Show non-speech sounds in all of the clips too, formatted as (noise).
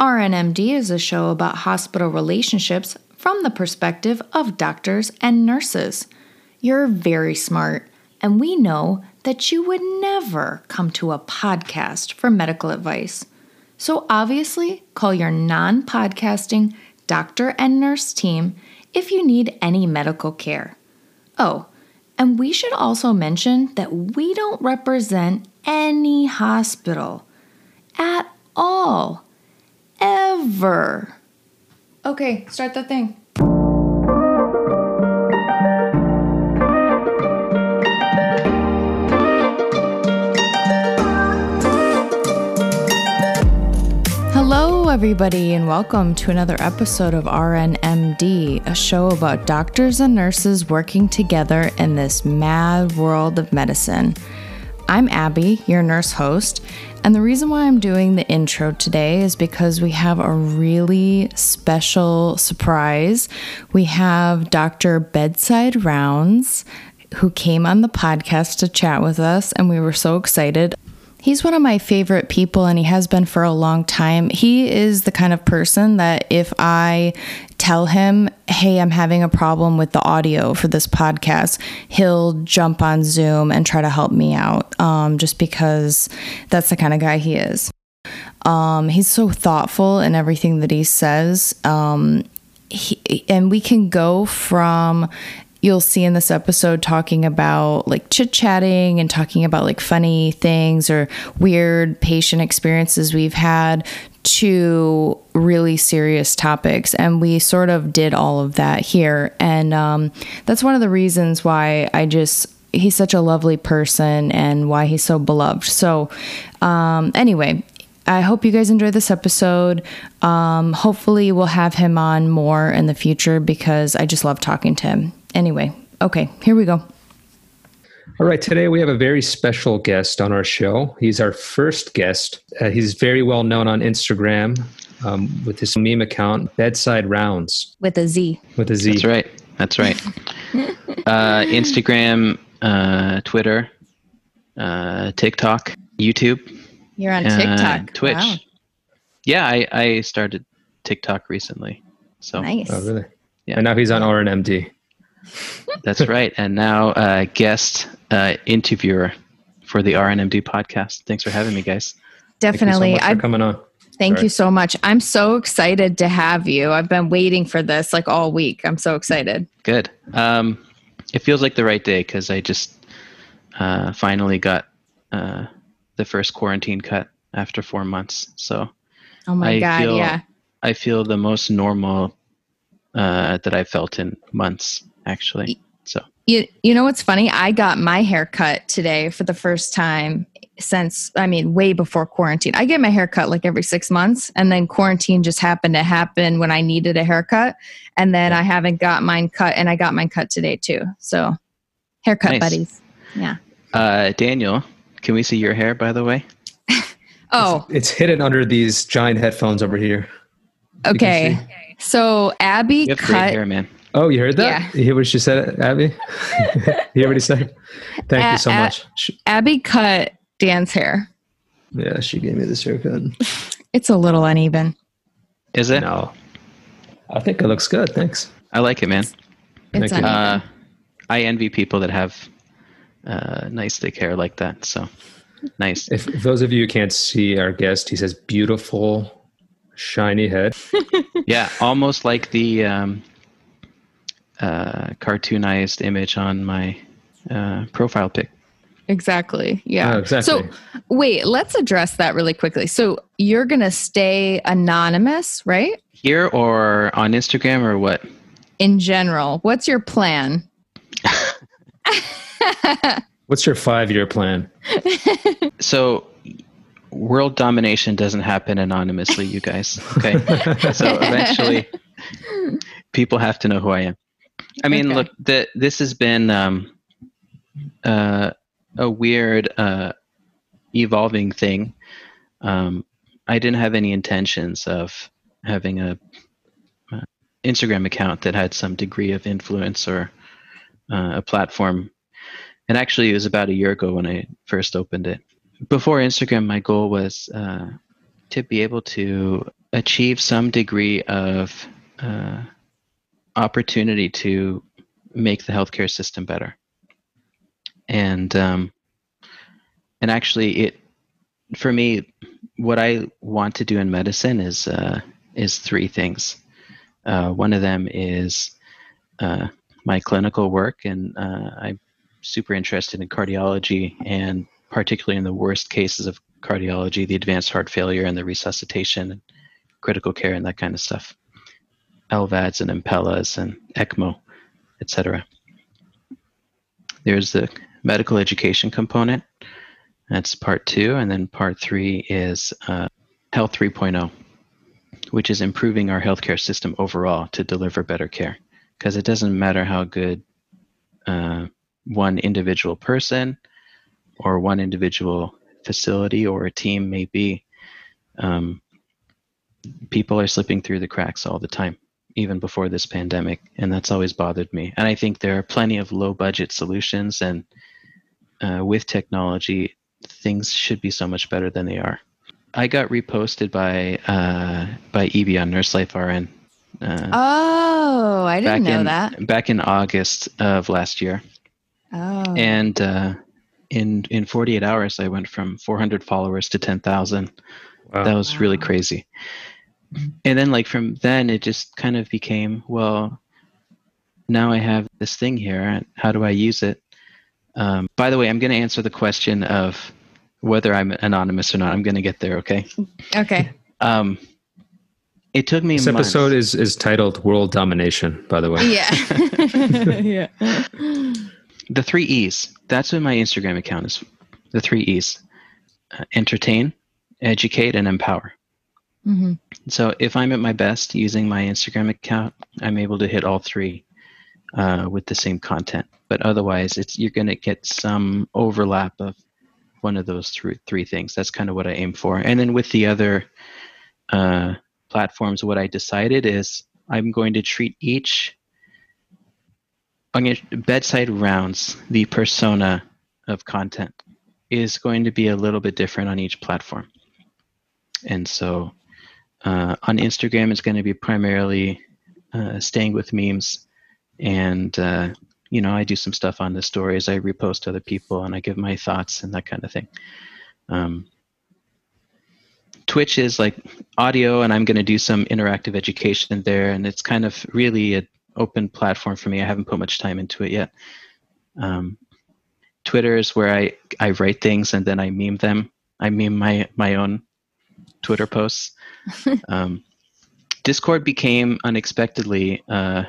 RNMD is a show about hospital relationships from the perspective of doctors and nurses. You're very smart, and we know that you would never come to a podcast for medical advice. So obviously, call your non podcasting doctor and nurse team if you need any medical care. Oh, and we should also mention that we don't represent any hospital at all. Ever. Okay, start the thing. Hello, everybody, and welcome to another episode of RNMD, a show about doctors and nurses working together in this mad world of medicine. I'm Abby, your nurse host, and the reason why I'm doing the intro today is because we have a really special surprise. We have Dr. Bedside Rounds who came on the podcast to chat with us, and we were so excited. He's one of my favorite people and he has been for a long time. He is the kind of person that if I tell him, hey, I'm having a problem with the audio for this podcast, he'll jump on Zoom and try to help me out um, just because that's the kind of guy he is. Um, he's so thoughtful in everything that he says. Um, he, and we can go from you'll see in this episode talking about like chit chatting and talking about like funny things or weird patient experiences we've had to really serious topics. And we sort of did all of that here. And um, that's one of the reasons why I just, he's such a lovely person and why he's so beloved. So, um, anyway, I hope you guys enjoy this episode. Um, hopefully, we'll have him on more in the future because I just love talking to him. Anyway, okay, here we go. All right, today we have a very special guest on our show. He's our first guest. Uh, he's very well known on Instagram um, with his meme account, Bedside Rounds. With a Z. With a Z. That's right. That's right. (laughs) uh, Instagram, uh, Twitter, uh, TikTok, YouTube. You're on TikTok. Twitch. Wow. Yeah, I, I started TikTok recently. So Nice. Oh, really? Yeah. And now he's on RNMD. That's right. And now uh, guest uh, interviewer for the RNMD podcast. Thanks for having me, guys. Definitely. Thank so I coming on. thank Sorry. you so much. I'm so excited to have you. I've been waiting for this like all week. I'm so excited. Good. Um, it feels like the right day because I just uh, finally got uh, the first quarantine cut after four months. So Oh my I god, feel- yeah. I feel the most normal uh, that I've felt in months, actually. So You you know what's funny? I got my hair cut today for the first time since I mean way before quarantine. I get my hair cut like every 6 months and then quarantine just happened to happen when I needed a haircut and then I haven't got mine cut and I got mine cut today too. So haircut Nice. buddies. Yeah. uh, Daniel, can we see your hair, by the way? (laughs) Oh, It's hidden under these giant headphones over here. okay. So Abby You have great cut hair, man. Oh, you heard that? Yeah. You hear what she said, Abby? (laughs) you hear what he said? Thank A- you so a- much. Abby cut Dan's hair. Yeah, she gave me this haircut. It's a little uneven. Is it? No. I think it looks good. Thanks. I like it, man. Thank It's you. uneven. Uh, I envy people that have uh, nice thick hair like that. So nice. If, if those of you who can't see our guest, he says beautiful, shiny head. (laughs) Yeah, almost like the um, uh, cartoonized image on my uh, profile pic. Exactly. Yeah. Oh, exactly. So wait, let's address that really quickly. So you're gonna stay anonymous, right? Here or on Instagram or what? In general, what's your plan? (laughs) What's your five year plan? So, world domination doesn't happen anonymously, you guys. Okay. (laughs) so eventually, people have to know who I am. I mean, Okay. look, the, this has been um, uh, a weird, uh, evolving thing. Um, I didn't have any intentions of having a uh, Instagram account that had some degree of influence or uh, a platform. And actually, it was about a year ago when I first opened it. Before Instagram, my goal was uh, to be able to achieve some degree of uh, opportunity to make the healthcare system better. And um, and actually, it for me, what I want to do in medicine is uh, is three things. Uh, one of them is uh, my clinical work, and uh, I'm super interested in cardiology, and particularly in the worst cases of cardiology, the advanced heart failure, and the resuscitation, critical care, and that kind of stuff. LVADs and Impellas and ECMO, etc. There's the medical education component. That's part two, and then part three is uh, Health 3.0 which is improving our healthcare system overall to deliver better care. Because it doesn't matter how good uh, one individual person or one individual facility or a team may be, um, people are slipping through the cracks all the time, even before this pandemic. And that's always bothered me. And I think there are plenty of low budget solutions, and uh, with technology, things should be so much better than they are. I got reposted by uh, by Evie on Nurse Life RN. Uh, oh, I didn't know in, that. Back in August of last year. Oh. And uh, in in 48 hours, I went from 400 followers to 10,000. Wow. That was wow. really crazy. And then, like from then, it just kind of became well. Now I have this thing here. How do I use it? Um, by the way, I'm going to answer the question of whether I'm anonymous or not. I'm going to get there. Okay. Okay. Um, it took me. This months. episode is is titled "World Domination." By the way. Yeah. (laughs) yeah. The three E's. That's what my Instagram account is. The three E's: uh, entertain, educate, and empower. Mm-hmm. So if I'm at my best using my Instagram account, I'm able to hit all three uh, with the same content. But otherwise, it's you're going to get some overlap of one of those three three things. That's kind of what I aim for. And then with the other uh, platforms, what I decided is I'm going to treat each on your bedside rounds, the persona of content is going to be a little bit different on each platform. And so uh, on Instagram, it's going to be primarily uh, staying with memes and uh, you know, I do some stuff on the stories. I repost other people and I give my thoughts and that kind of thing. Um, Twitch is like audio, and I'm going to do some interactive education there, and it's kind of really an open platform for me. I haven't put much time into it yet. Um, Twitter is where I, I write things and then I meme them. I meme my my own Twitter posts. (laughs) um, Discord became unexpectedly uh,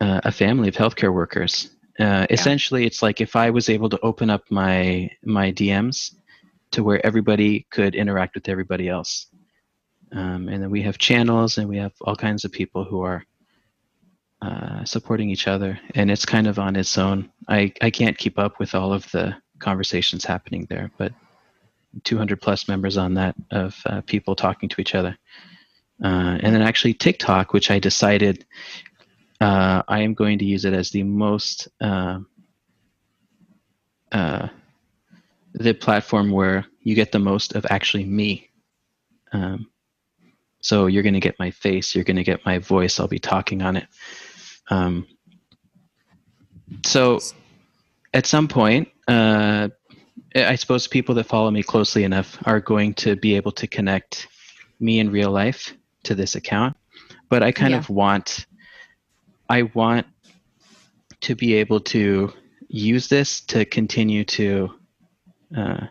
uh, a family of healthcare workers. Uh, yeah. Essentially, it's like if I was able to open up my my DMs to where everybody could interact with everybody else, um, and then we have channels and we have all kinds of people who are uh, supporting each other, and it's kind of on its own. I I can't keep up with all of the conversations happening there, but 200 plus members on that of uh, people talking to each other. Uh, and then actually TikTok, which I decided uh, I am going to use it as the most uh, uh, the platform where you get the most of actually me. Um, so you're going to get my face, you're going to get my voice. I'll be talking on it. Um, so at some point, uh, I suppose people that follow me closely enough are going to be able to connect me in real life to this account. But I kind yeah. of want I want to be able to use this to continue to uh,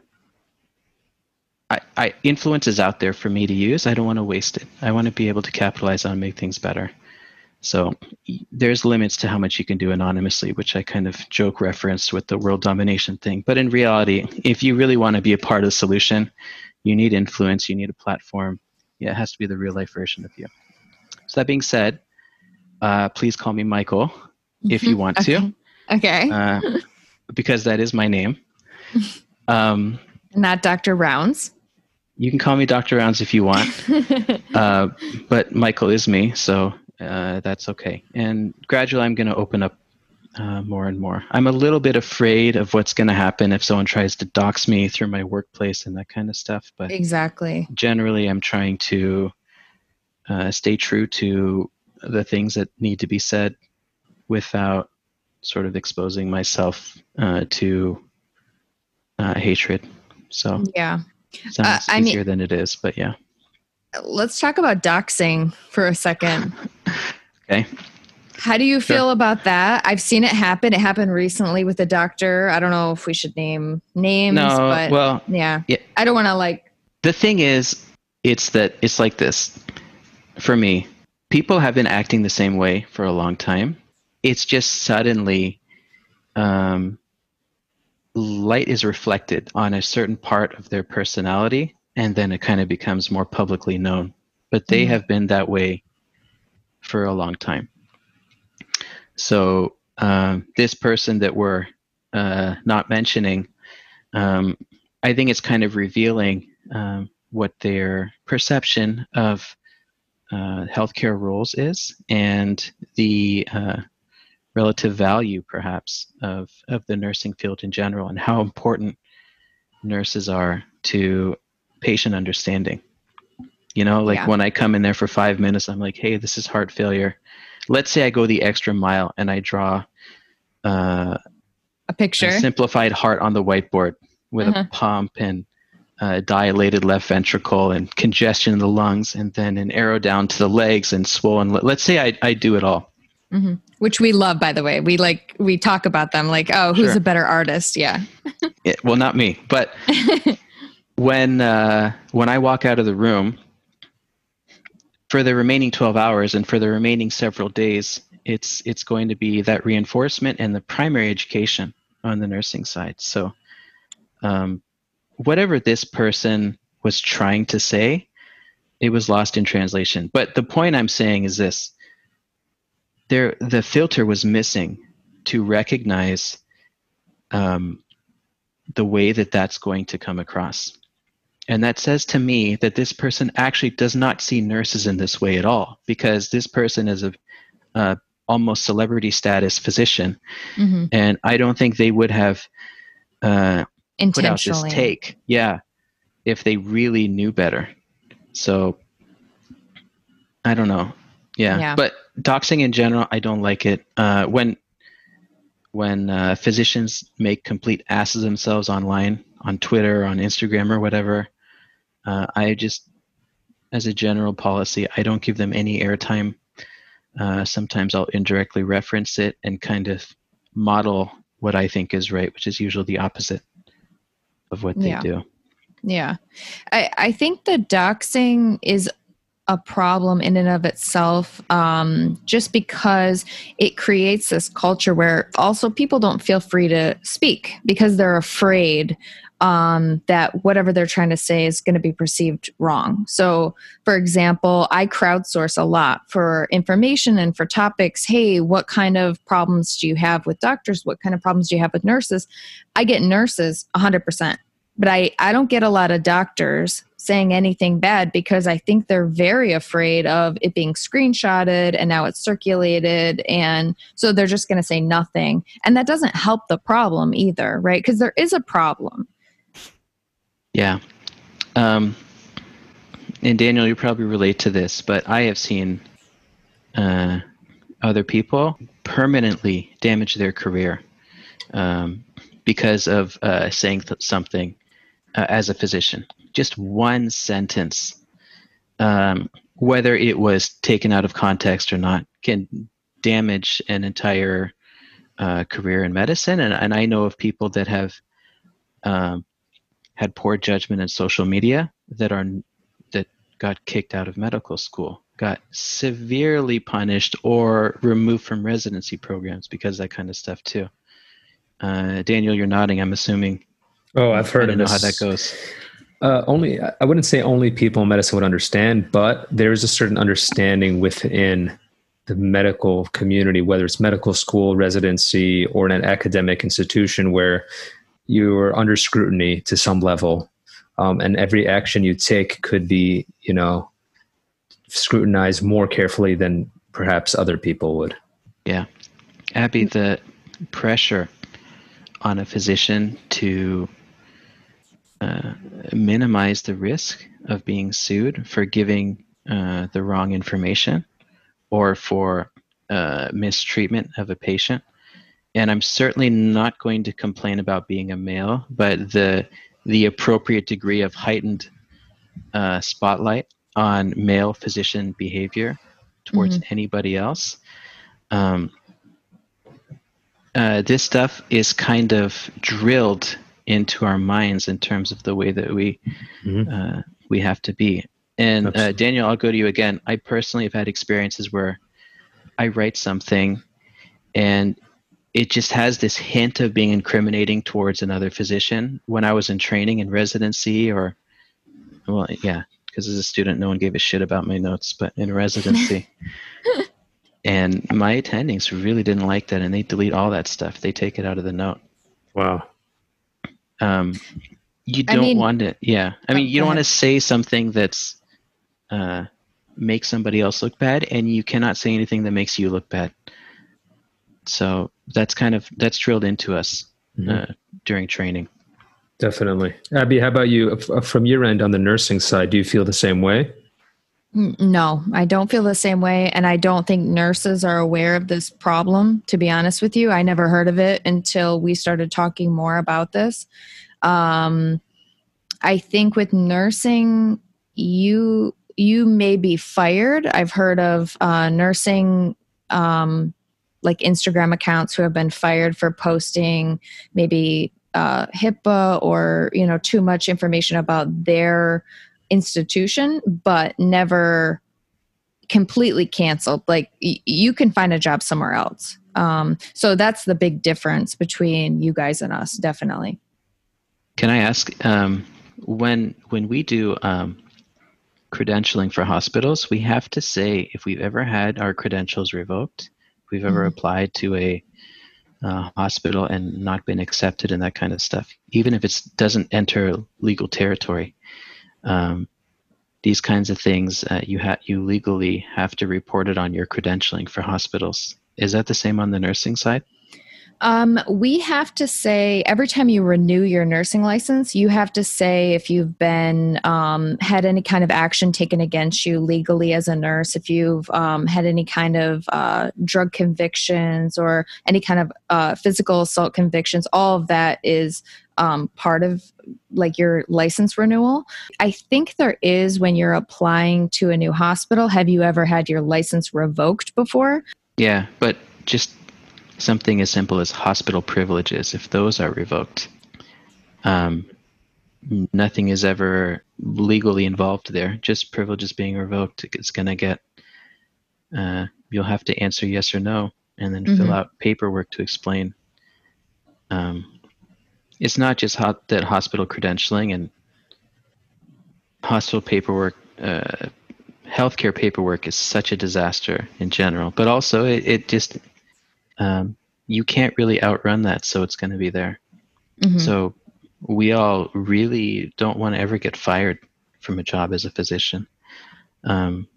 I, I influence is out there for me to use. I don't want to waste it. I want to be able to capitalize on make things better. So there's limits to how much you can do anonymously, which I kind of joke referenced with the world domination thing. But in reality, if you really want to be a part of the solution, you need influence, you need a platform. Yeah, it has to be the real life version of you. So that being said, uh, please call me Michael if you mm-hmm. want okay. to. Okay. Uh, because that is my name. (laughs) Um, Not Dr. Rounds. You can call me Dr. Rounds if you want, (laughs) uh, but Michael is me, so uh, that's okay. And gradually, I'm going to open up uh, more and more. I'm a little bit afraid of what's going to happen if someone tries to dox me through my workplace and that kind of stuff. But exactly, generally, I'm trying to uh, stay true to the things that need to be said without sort of exposing myself uh, to uh, hatred. So yeah, sounds easier mean, than it is, but yeah. Let's talk about doxing for a second. (laughs) okay. How do you feel sure. about that? I've seen it happen. It happened recently with a doctor. I don't know if we should name names, no, but well, yeah. yeah. I don't want to like. The thing is, it's that it's like this. For me, people have been acting the same way for a long time. It's just suddenly um, light is reflected on a certain part of their personality and then it kind of becomes more publicly known but they mm-hmm. have been that way for a long time so um, this person that we're uh, not mentioning um, i think it's kind of revealing um, what their perception of uh, healthcare rules is and the uh, relative value perhaps of, of the nursing field in general and how important nurses are to patient understanding you know like yeah. when i come in there for five minutes i'm like hey this is heart failure let's say i go the extra mile and i draw uh, a picture a simplified heart on the whiteboard with uh-huh. a pump and uh, dilated left ventricle and congestion in the lungs and then an arrow down to the legs and swollen let's say i, I do it all Mm-hmm. Which we love, by the way. We like we talk about them like, oh, who's sure. a better artist? Yeah. (laughs) yeah. Well, not me, but (laughs) when uh, when I walk out of the room for the remaining twelve hours and for the remaining several days, it's it's going to be that reinforcement and the primary education on the nursing side. So, um, whatever this person was trying to say, it was lost in translation. But the point I'm saying is this there the filter was missing to recognize um, the way that that's going to come across and that says to me that this person actually does not see nurses in this way at all because this person is a uh, almost celebrity status physician mm-hmm. and i don't think they would have uh, put out this take yeah if they really knew better so i don't know yeah. yeah. But doxing in general, I don't like it. Uh, when when uh, physicians make complete asses themselves online on Twitter, on Instagram, or whatever, uh, I just, as a general policy, I don't give them any airtime. Uh, sometimes I'll indirectly reference it and kind of model what I think is right, which is usually the opposite of what they yeah. do. Yeah. I, I think the doxing is a problem in and of itself um, just because it creates this culture where also people don't feel free to speak because they're afraid um, that whatever they're trying to say is going to be perceived wrong. So, for example, I crowdsource a lot for information and for topics. Hey, what kind of problems do you have with doctors? What kind of problems do you have with nurses? I get nurses 100%, but I, I don't get a lot of doctors saying anything bad because I think they're very afraid of it being screenshotted and now it's circulated. And so they're just going to say nothing. And that doesn't help the problem either, right? Because there is a problem. Yeah. Um, and Daniel, you probably relate to this, but I have seen uh, other people permanently damage their career um, because of uh, saying th- something uh, as a physician just one sentence, um, whether it was taken out of context or not, can damage an entire uh, career in medicine. And, and I know of people that have um, had poor judgment in social media that are that got kicked out of medical school, got severely punished or removed from residency programs because that kind of stuff too. Uh, Daniel, you're nodding. I'm assuming. Oh, I've heard of this. how that goes. Uh, only I wouldn't say only people in medicine would understand, but there is a certain understanding within the medical community, whether it's medical school, residency, or in an academic institution where you are under scrutiny to some level, um, and every action you take could be, you know, scrutinized more carefully than perhaps other people would. Yeah, Abby, the pressure on a physician to uh, minimize the risk of being sued for giving uh, the wrong information or for uh, mistreatment of a patient. And I'm certainly not going to complain about being a male, but the the appropriate degree of heightened uh, spotlight on male physician behavior towards Mhm. anybody else. Um, uh, this stuff is kind of drilled into our minds in terms of the way that we Mhm. uh, we have to be. And uh, Daniel, I'll go to you again. I personally have had experiences where I write something, and it just has this hint of being incriminating towards another physician. When I was in training in residency, or well, yeah, because as a student, no one gave a shit about my notes, but in residency. (laughs) And my attendings really didn't like that, and they delete all that stuff. They take it out of the note. Wow. Um, you don't mean- want to, yeah. I Oh, mean, you don't want to say something that's uh, makes somebody else look bad, and you cannot say anything that makes you look bad. So that's kind of that's drilled into us Mhm. uh, during training. Definitely. Abby, how about you? From your end on the nursing side, do you feel the same way? No, I don't feel the same way. And I don't think nurses are aware of this problem, to be honest with you. I never heard of it until we started talking more about this. Um, I think with nursing, you you may be fired. I've heard of uh, nursing um, like Instagram accounts who have been fired for posting maybe uh, HIPAA or you know too much information about their institution, but never completely canceled. Like y- you can find a job somewhere else. Um, so that's the big difference between you guys and us, definitely. Can I ask um, when when we do um, credentialing for hospitals, we have to say if we've ever had our credentials revoked, we've ever Mhm. applied to a uh, hospital and not been accepted and that kind of stuff, even if it doesn't enter legal territory. Um, these kinds of things uh, you have you legally have to report it on your credentialing for hospitals. Is that the same on the nursing side? Um, we have to say every time you renew your nursing license, you have to say if you've been um, had any kind of action taken against you legally as a nurse, if you've um, had any kind of uh, drug convictions or any kind of uh, physical assault convictions. All of that is um, part of like your license renewal. I think there is when you're applying to a new hospital. Have you ever had your license revoked before? Yeah, but just something as simple as hospital privileges, if those are revoked, um, nothing is ever legally involved there. Just privileges being revoked, it's going to get, uh, you'll have to answer yes or no and then fill Mhm. out paperwork to explain. Um, it's not just hot, that hospital credentialing and hospital paperwork, uh, healthcare paperwork is such a disaster in general, but also it, it just um, you can't really outrun that, so it's going to be there. Mhm. So we all really don't want to ever get fired from a job as a physician. Um,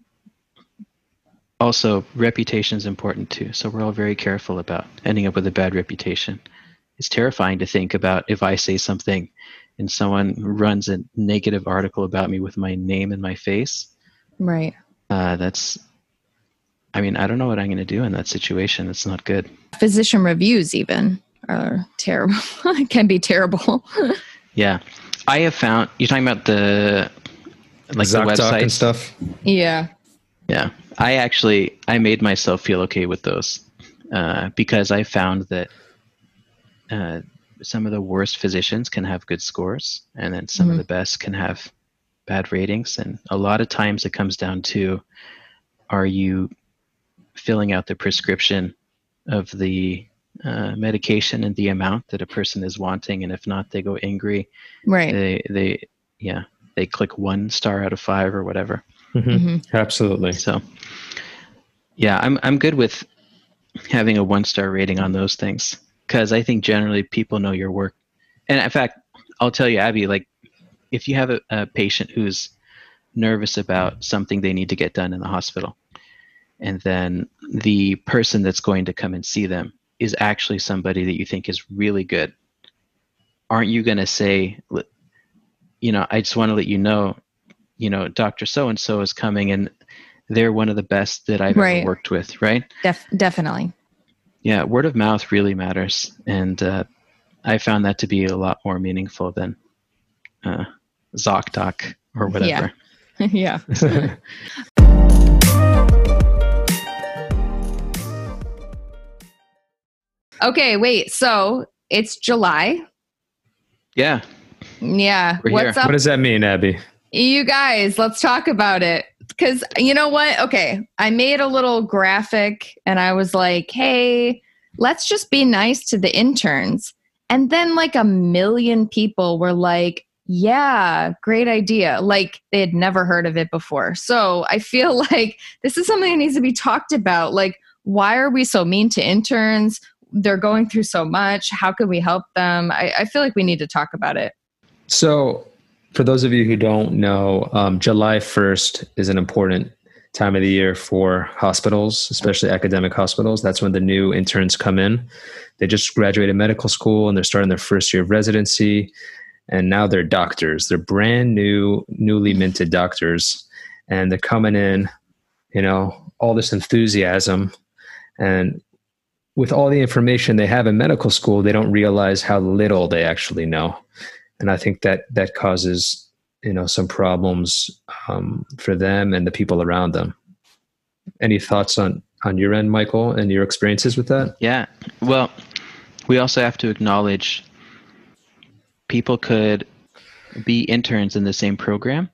also, reputation is important too, so we're all very careful about ending up with a bad reputation. It's terrifying to think about if I say something and someone runs a negative article about me with my name and my face Right. uh, that's i mean i don't know what i'm going to do in that situation. It's not good. Physician reviews even are terrible. (laughs) Can be terrible. (laughs) Yeah. I have found you're talking about the like the ZocDoc and website stuff. yeah. Yeah. I actually i made myself feel okay with those uh, because i found that uh, some of the worst physicians can have good scores and then some Mhm. of the best can have bad ratings and a lot of times it comes down to are you filling out the prescription of the uh, medication and the amount that a person is wanting and if not they go angry. Right. They they yeah they click one star out of five or whatever. Mhm. hmm Absolutely. so yeah i'm i'm good with having a one star rating on those things because i think generally people know your work. And in fact i'll tell you abby like if you have a, a patient who's nervous about something they need to get done in the hospital and then the person that's going to come and see them is actually somebody that you think is really good aren't you going to say you know i just want to let you know you know dr so and so is coming and they're one of the best that I've Right. ever worked with, right? Def- definitely. Yeah, word of mouth really matters, and uh, I found that to be a lot more meaningful than uh, ZocDoc or whatever. (laughs) yeah yeah. (laughs) (laughs) Okay, wait. So it's July. Yeah, Yeah. We're What's here. up, what does that mean, Abby? you guys? Let's talk about it. Because you know what? Okay, I made a little graphic and I was like, hey, let's just be nice to the interns. And then, like, a million people were like, yeah, great idea. Like, they had never heard of it before. So I feel (laughs) like this is something that needs to be talked about. Like, why are we so mean to interns? They're going through so much. How can we help them? I, I feel like we need to talk about it. So, for those of you who don't know, um, July 1st is an important time of the year for hospitals, especially academic hospitals. That's when the new interns come in. They just graduated medical school and they're starting their first year of residency. And now they're doctors. They're brand new, newly minted doctors. And they're coming in, you know, all this enthusiasm. And with all the information they have in medical school, they don't realize how little they actually know and I think that that causes you know some problems um, for them and the people around them. Any thoughts on on your end, Michael, and your experiences with that? yeah. Well, we also have to acknowledge people could be interns in the same program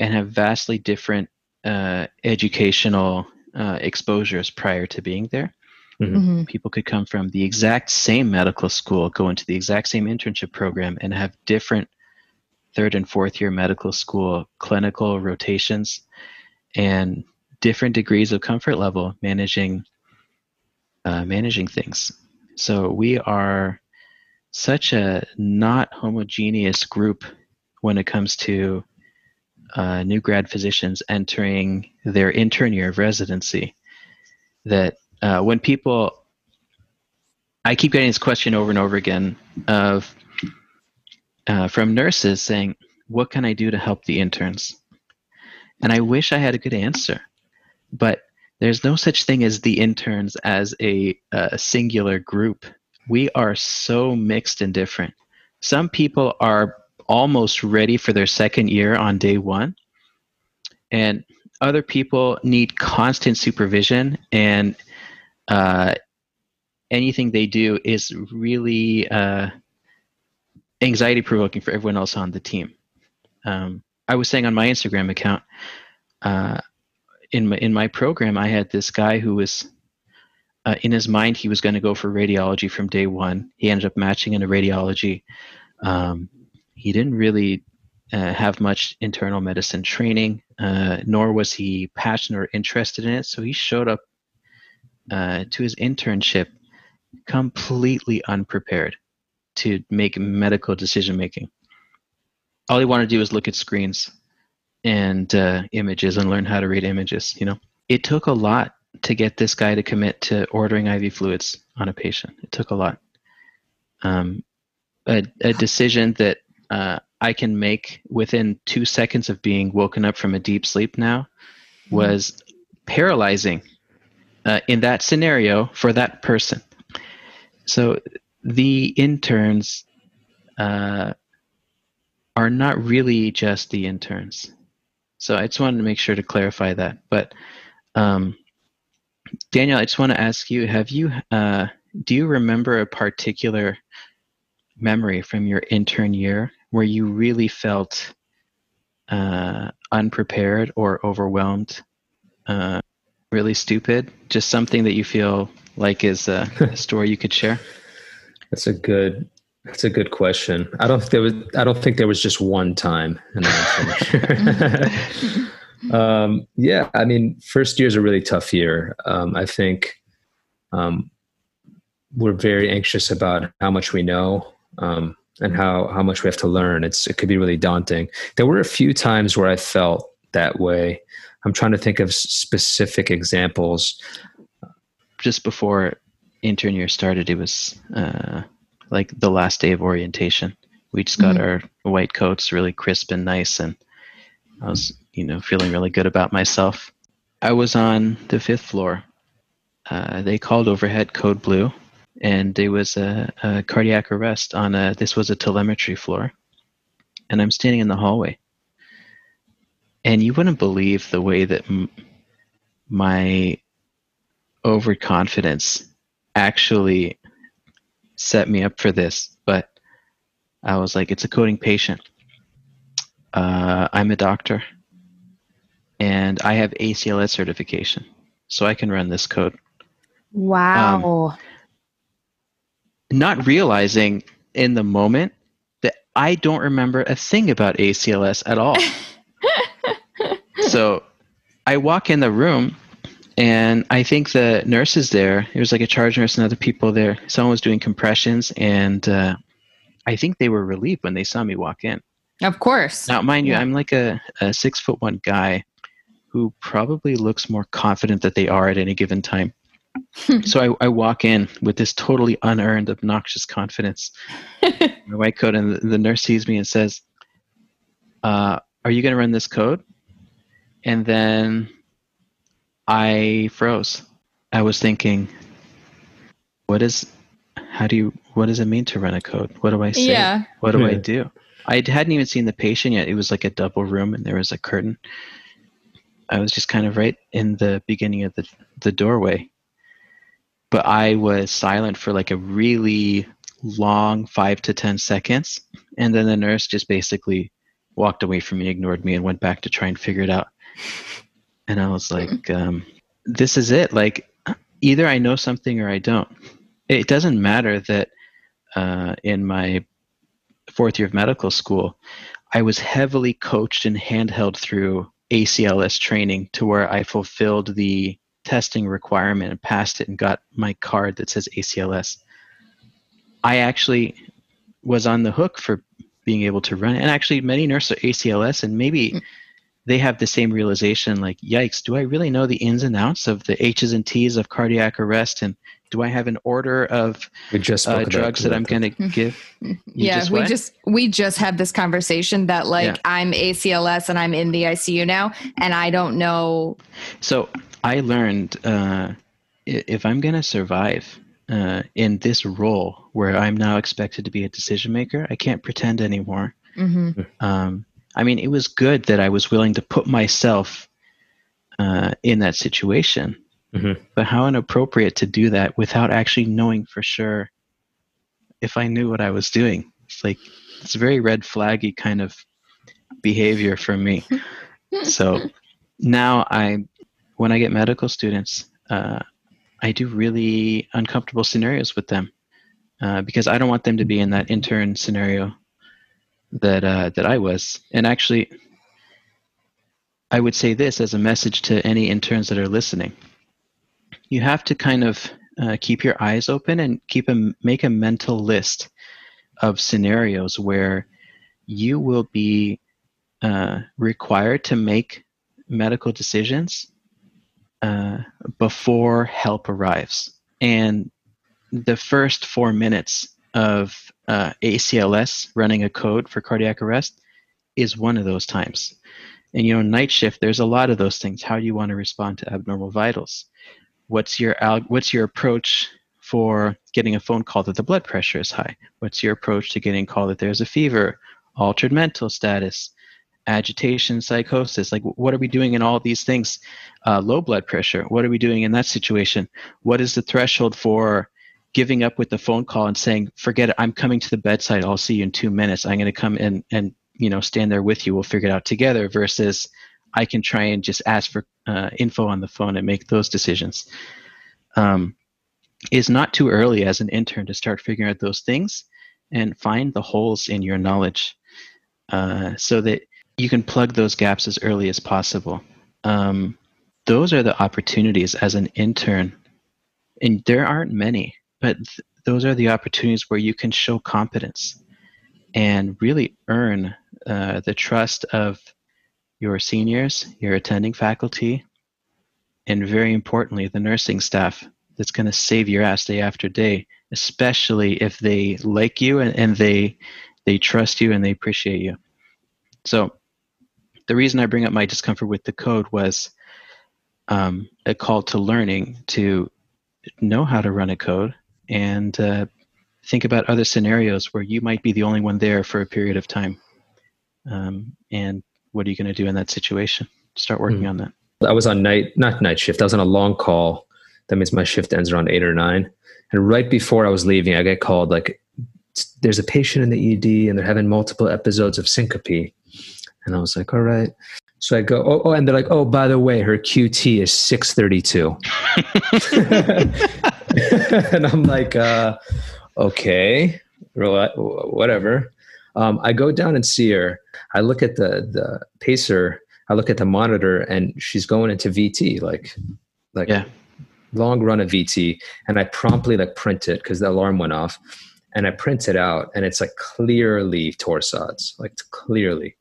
and have vastly different uh, educational uh, exposures prior to being there. Mhm. people could come from the exact same medical school, go into the exact same internship program, and have different third and fourth year medical school clinical rotations and different degrees of comfort level managing uh, managing things. So we are such a not homogeneous group when it comes to uh, new grad physicians entering their intern year of residency that uh, when people i keep getting this question over and over again of uh, from nurses saying what can i do to help the interns? And i wish i had a good answer but there's no such thing as the interns as a, a singular group. We are so mixed and different. Some people are almost ready for their second year on day one and other people need constant supervision and uh, anything they do is really uh, anxiety provoking for everyone else on the team. Um, I was saying on my Instagram account, uh, in my in my program, I had this guy who was uh, in his mind he was going to go for radiology from day one. He ended up matching into radiology. Um, he didn't really uh, have much internal medicine training, uh, nor was he passionate or interested in it. So he showed up uh, to his internship completely unprepared to make medical decision making. All he wanted to do was look at screens and uh, images and learn how to read images. You know, it took a lot to get this guy to commit to ordering IV fluids on a patient. It took a lot. Um, a, a decision that uh, I can make within two seconds of being woken up from a deep sleep now was paralyzing uh, in that scenario for that person. So the interns uh, are not really just the interns. So I just wanted to make sure to clarify that. But um, Daniel, I just want to ask you: Have you uh, do you remember a particular memory from your intern year where you really felt uh, unprepared or overwhelmed? Really stupid? Just something that you feel like is a, (laughs) a story you could share? That's a good. That's a good question. I don't think there was. I don't think there was just one time. (laughs) Um, yeah, I mean, first year is a really tough year. Um, I think um, we're very anxious about how much we know um, and how how much we have to learn. It's it could be really daunting. There were a few times where I felt that way. I'm trying to think of specific examples. Just before intern year started, it was uh, like the last day of orientation. We just got Mhm. our white coats really crisp and nice, and I was, you know, feeling really good about myself. I was on the fifth floor. Uh, they called overhead code blue, and there was a, a cardiac arrest on a. This was a telemetry floor, and I'm standing in the hallway. And you wouldn't believe the way that m- my overconfidence actually set me up for this. But I was like, it's a coding patient. Uh, I'm a doctor and I have ACLS certification, so I can run this code. Wow. Um, not realizing in the moment that I don't remember a thing about ACLS at all. (laughs) so I walk in the room and I think the nurse is there. There was like a charge nurse and other people there. Someone was doing compressions, and uh, I think they were relieved when they saw me walk in. Of course. Now, mind you, I'm like a, a six foot one guy who probably looks more confident that they are at any given time. (laughs) so I, I, walk in with this totally unearned, obnoxious confidence. (laughs) my white coat, and the, the, nurse sees me and says, uh, "Are you going to run this code?" And then I froze. I was thinking, "What is? How do you? What does it mean to run a code? What do I say? Yeah. What do I do?" I hadn't even seen the patient yet. It was like a double room, and there was a curtain. I was just kind of right in the beginning of the the doorway, but I was silent for like a really long five to ten seconds, and then the nurse just basically walked away from me, ignored me, and went back to try and figure it out. And I was like, um, "This is it. Like, either I know something or I don't. It doesn't matter that uh, in my fourth year of medical school, I was heavily coached and handheld through ACLS training to where I fulfilled the testing requirement and passed it and got my card that says ACLS. I actually was on the hook for being able to run it. And actually, many nurses are ACLS, and maybe mm. They have the same realization like, yikes, do I really know the ins and outs of the H's and T's of cardiac arrest and do I have an order of uh, drugs that I'm going (laughs) to give? yeah, just we just we just had this conversation that like yeah. I'm ACLS and I'm in the ICU now, and I don't know. So I learned uh, if I'm going to survive uh, in this role where I'm now expected to be a decision maker, I can't pretend anymore. Mm-hmm. Um, I mean, it was good that I was willing to put myself uh, in that situation Mm-hmm. But how inappropriate to do that without actually knowing for sure if I knew what I was doing. It's like it's very red flaggy kind of behavior for me. (laughs) so now I, when I get medical students, uh, I do really uncomfortable scenarios with them uh, because I don't want them to be in that intern scenario that uh, that I was. And actually, I would say this as a message to any interns that are listening you have to kind of uh, keep your eyes open and keep a make a mental list of scenarios where you will be uh, required to make medical decisions uh, before help arrives. And the first four minutes of uh, ACLS running a code for cardiac arrest is one of those times. And you know, night shift, there's a lot of those things. How do you want to respond to abnormal vitals? what's your what's your approach for getting a phone call that the blood pressure is high? What's your approach to getting a call that there's a fever, altered mental status, agitation, psychosis? Like, what are we doing in all these things? Uh, low blood pressure. What are we doing in that situation? What is the threshold for giving up with the phone call and saying, "Forget it. I'm coming to the bedside. I'll see you in two minutes. I'm going to come in and you know stand there with you. We'll figure it out together." Versus I can try and just ask for uh, info on the phone and make those decisions. Um, is not too early as an intern to start figuring out those things and find the holes in your knowledge uh, so that you can plug those gaps as early as possible. Um, those are the opportunities as an intern, and there aren't many, but th- those are the opportunities where you can show competence and really earn uh, the trust of your seniors, your attending faculty, and very importantly, the nursing staff that's going to save your ass day after day, especially if they like you and, and they they trust you and they appreciate you. So the reason I bring up my discomfort with the code was um, a call to learning to know how to run a code and uh, think about other scenarios where you might be the only one there for a period of time. Um, and what are you going to do in that situation? Start working mm. on that. I was on night, not night shift. I was on a long call. That means my shift ends around eight or nine. And right before I was leaving, I get called like, there's a patient in the ED and they're having multiple episodes of syncope. And I was like, all right. So I go, oh, oh and they're like, oh, by the way, her QT is 632. (laughs) (laughs) (laughs) and I'm like, uh, okay, whatever. Um, I go down and see her. I look at the the pacer. I look at the monitor, and she's going into VT, like, like yeah. long run of VT. And I promptly like print it because the alarm went off, and I print it out, and it's like clearly torsades, like clearly.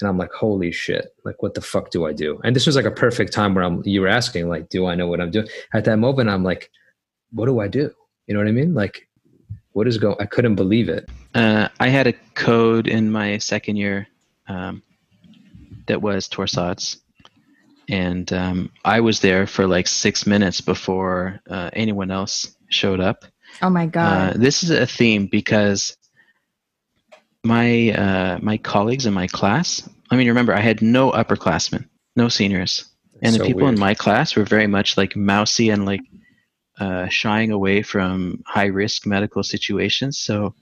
And I'm like, holy shit! Like, what the fuck do I do? And this was like a perfect time where I'm. You were asking, like, do I know what I'm doing? At that moment, I'm like, what do I do? You know what I mean? Like, what is going? I couldn't believe it. Uh, I had a code in my second year um, that was torsades, and um, I was there for like six minutes before uh, anyone else showed up. Oh my god! Uh, this is a theme because my uh, my colleagues in my class. I mean, remember, I had no upperclassmen, no seniors, and so the people weird. in my class were very much like mousy and like uh, shying away from high risk medical situations. So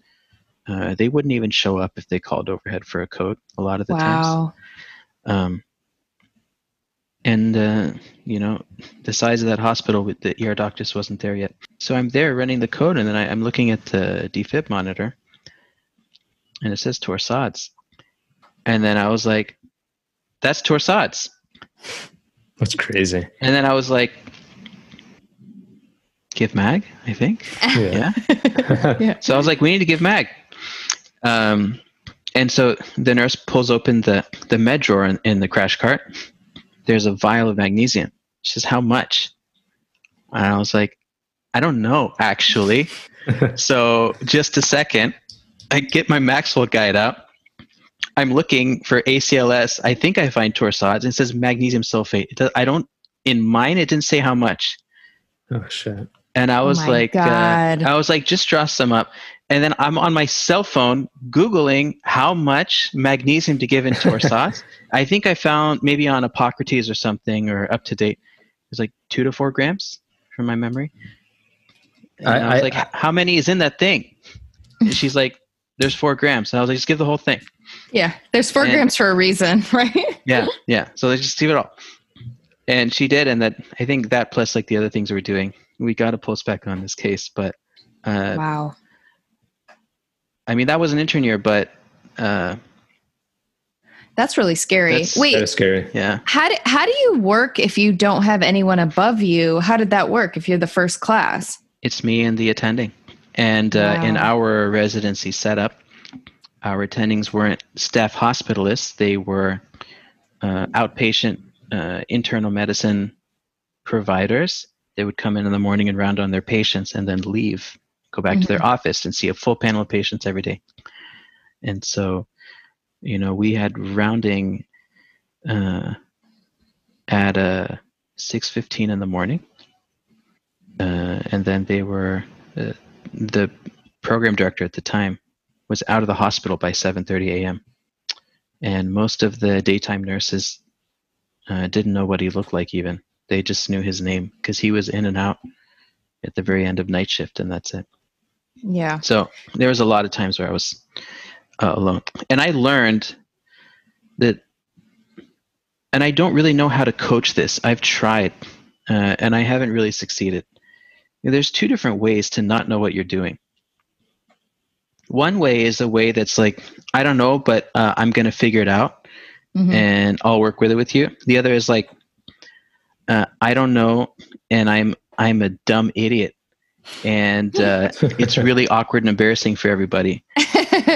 uh, they wouldn't even show up if they called overhead for a code a lot of the wow. times. Um, and uh, you know, the size of that hospital with the ER doc just wasn't there yet. So I'm there running the code, and then I, am looking at the defib monitor, and it says torsades. And then I was like, "That's torsades." That's crazy. And then I was like, give mag, I think. Yeah. yeah. (laughs) yeah. So I was like, we need to give mag. Um, and so the nurse pulls open the, the med drawer in, in the crash cart. There's a vial of magnesium. She says, how much? And I was like, I don't know, actually. (laughs) so just a second, I get my Maxwell guide out. I'm looking for ACLS. I think I find torsades it says magnesium sulfate. Does, I don't, in mine, it didn't say how much. Oh, shit. And I oh was oh like, uh, I was like, just draw some up. And then I'm on my cell phone Googling how much magnesium to give into our (laughs) sauce. I think I found maybe on Epocrates or something or up to date. It was like two to four grams from my memory. And I, I was I, like, I, how many is in that thing? And she's like, there's four grams. And I was like, just give the whole thing. Yeah, there's four and, grams for a reason, (laughs) right? yeah, yeah. So let's just leave it all. And she did, and that I think that plus like the other things we're doing we got to post back on this case. But uh, wow, I mean that was an intern year, but uh, that's really scary. That's, Wait, that is scary. Yeah. How do, how do you work if you don't have anyone above you? How did that work if you're the first class? It's me and the attending, and uh, wow. in our residency setup, our attendings weren't staff hospitalists; they were uh, outpatient uh, internal medicine providers they would come in in the morning and round on their patients and then leave, go back mm-hmm. to their mm-hmm. office and see a full panel of patients every day. And so, you know, we had rounding uh, at uh, 6.15 in the morning. Uh, and then they were, uh, the program director at the time was out of the hospital by 7.30 a.m. And most of the daytime nurses uh, didn't know what he looked like even. They just knew his name because he was in and out at the very end of night shift, and that's it. Yeah. So there was a lot of times where I was uh, alone, and I learned that, and I don't really know how to coach this. I've tried, uh, and I haven't really succeeded. There's two different ways to not know what you're doing. One way is a way that's like, I don't know, but uh, I'm going to figure it out mm-hmm. and I'll work with it with you. The other is like, uh, I don't know, and I'm I'm a dumb idiot, and uh, (laughs) it's really awkward and embarrassing for everybody. (laughs)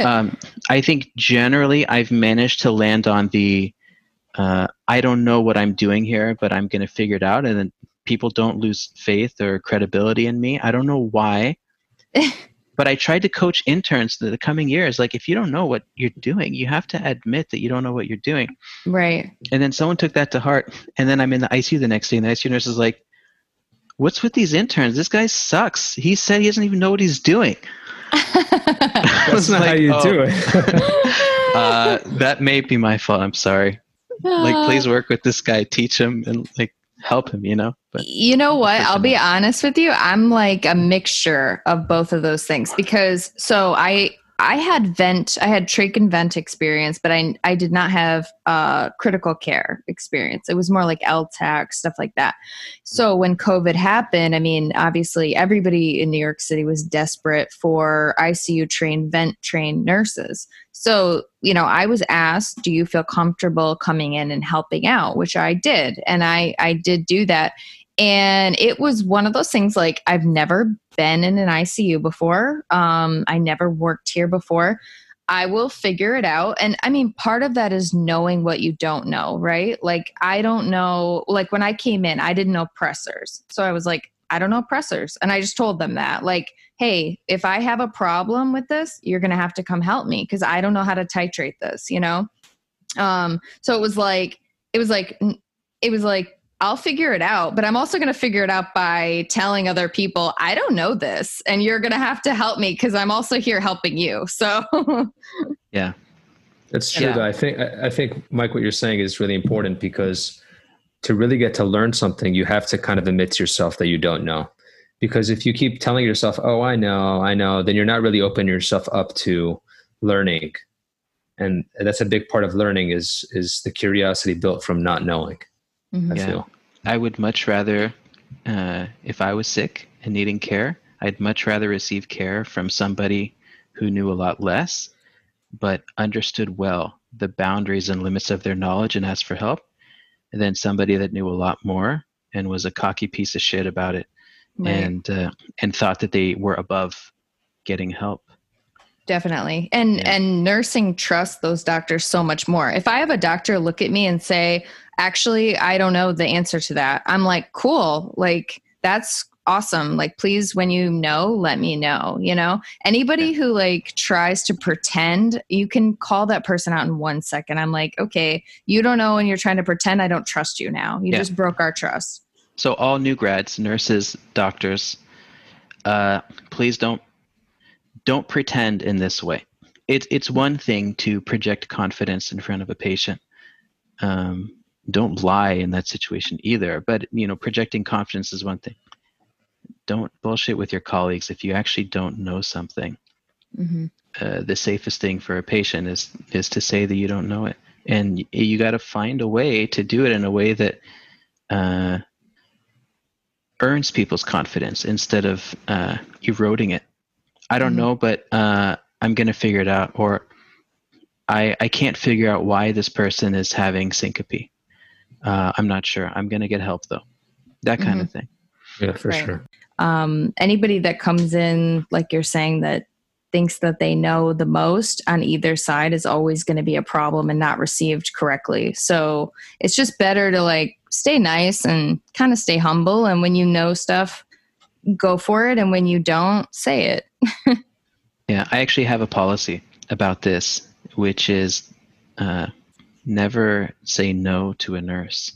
Um, I think generally I've managed to land on the uh, I don't know what I'm doing here, but I'm going to figure it out, and then people don't lose faith or credibility in me. I don't know why. (laughs) but I tried to coach interns the, the coming years. Like, if you don't know what you're doing, you have to admit that you don't know what you're doing. Right. And then someone took that to heart. And then I'm in the ICU the next day, and the ICU nurse is like, What's with these interns? This guy sucks. He said he doesn't even know what he's doing. (laughs) That's not like, how you oh. do it. (laughs) uh, that may be my fault. I'm sorry. Like, please work with this guy, teach him, and like help him. You know. But you know what? I'll be honest with you. I'm like a mixture of both of those things because so I I had vent, I had trach and vent experience, but I I did not have uh, critical care experience. It was more like LTAC stuff like that. So when COVID happened, I mean, obviously everybody in New York City was desperate for ICU trained, vent trained nurses. So you know, I was asked, "Do you feel comfortable coming in and helping out?" Which I did, and I I did do that. And it was one of those things like I've never been in an ICU before. Um, I never worked here before. I will figure it out. And I mean, part of that is knowing what you don't know, right? Like, I don't know, like when I came in, I didn't know pressors. So I was like, I don't know pressors. And I just told them that, like, hey, if I have a problem with this, you're going to have to come help me because I don't know how to titrate this, you know? Um, so it was like, it was like, it was like I'll figure it out, but I'm also going to figure it out by telling other people, I don't know this, and you're going to have to help me because I'm also here helping you. So, (laughs) yeah, that's true. Yeah. I think I think Mike, what you're saying is really important because to really get to learn something, you have to kind of admit to yourself that you don't know. Because if you keep telling yourself, "Oh, I know, I know," then you're not really opening yourself up to learning, and that's a big part of learning is is the curiosity built from not knowing. Mm-hmm. I yeah. feel. I would much rather, uh, if I was sick and needing care, I'd much rather receive care from somebody who knew a lot less, but understood well the boundaries and limits of their knowledge and asked for help, than somebody that knew a lot more and was a cocky piece of shit about it, right. and uh, and thought that they were above getting help definitely and yeah. and nursing trusts those doctors so much more if i have a doctor look at me and say actually i don't know the answer to that. I'm like cool like that's awesome. Like please when you know let me know you know? Anybody yeah. who like tries to pretend you can call that person out in one second. I'm like okay you don't know and you're trying to pretend i don't trust you now. You yeah. just broke our trust. So all new grads nurses doctors uh, please don't don't pretend in this way. It's it's one thing to project confidence in front of a patient. Um, don't lie in that situation either. But you know projecting confidence is one thing. Don't bullshit with your colleagues if you actually don't know something. Mm-hmm. uh, the safest thing for a patient is is to say that you don't know it. And you, you got to find a way to do it in a way that uh, earns people's confidence instead of uh, eroding it. I don't mm-hmm. know but uh, i'm going to figure it out or I, I can't figure out why this person is having syncope uh, I'm not sure. I'm going to get help though. That kind mm-hmm. of thing. Yeah, for right. sure. Um, anybody that comes in, like you're saying, that thinks that they know the most on either side is always going to be a problem and not received correctly. So it's just better to like stay nice and kind of stay humble. And when you know stuff, go for it. And when you don't, say it. (laughs) yeah, I actually have a policy about this, which is uh, never say no to a nurse.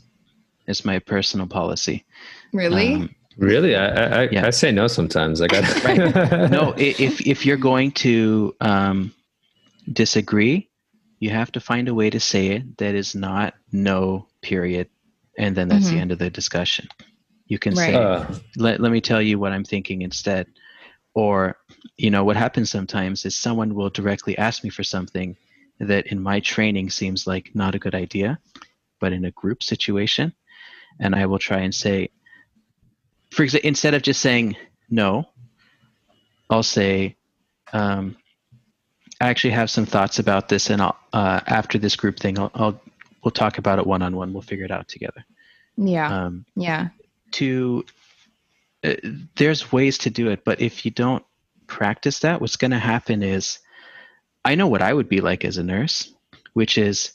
It's my personal policy. Really? Um, really, I I, yeah. I, say no sometimes. I got (laughs) (laughs) right. No, if if you're going to um, disagree, you have to find a way to say it that is not no. Period, and then that's mm-hmm. the end of the discussion. You can right. say, uh, "Let let me tell you what I'm thinking instead," or you know what happens sometimes is someone will directly ask me for something that in my training seems like not a good idea, but in a group situation, and I will try and say, for example, instead of just saying no, I'll say, um, I actually have some thoughts about this, and I'll, uh, after this group thing, I'll, I'll we'll talk about it one on one. We'll figure it out together. Yeah. Um, yeah. To uh, there's ways to do it, but if you don't practice that, what's going to happen is I know what I would be like as a nurse, which is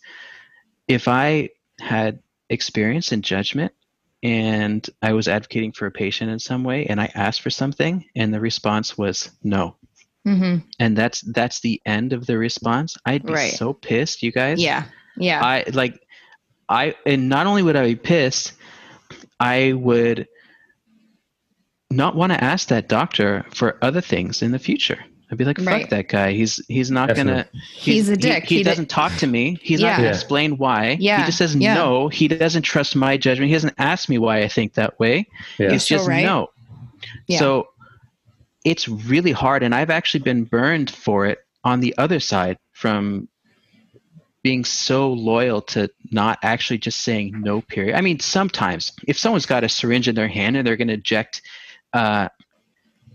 if I had experience and judgment and I was advocating for a patient in some way and I asked for something and the response was no. Mm-hmm. and that's that's the end of the response, I'd be Right. so pissed, you guys. Yeah. Yeah. I like I and not only would I be pissed, I would not want to ask that doctor for other things in the future. I'd be like, fuck Right. that guy. He's he's not gonna He's a dick. He, He di- doesn't talk to me. He's not gonna Yeah. explain why. Yeah, He just says yeah. no. He doesn't trust my judgment. He doesn't ask me why I think that way. Yeah. It's so just right. no. Yeah. So it's really hard and I've actually been burned for it on the other side from being so loyal to not actually just saying no period. I mean, sometimes if someone's got a syringe in their hand and they're going to inject uh,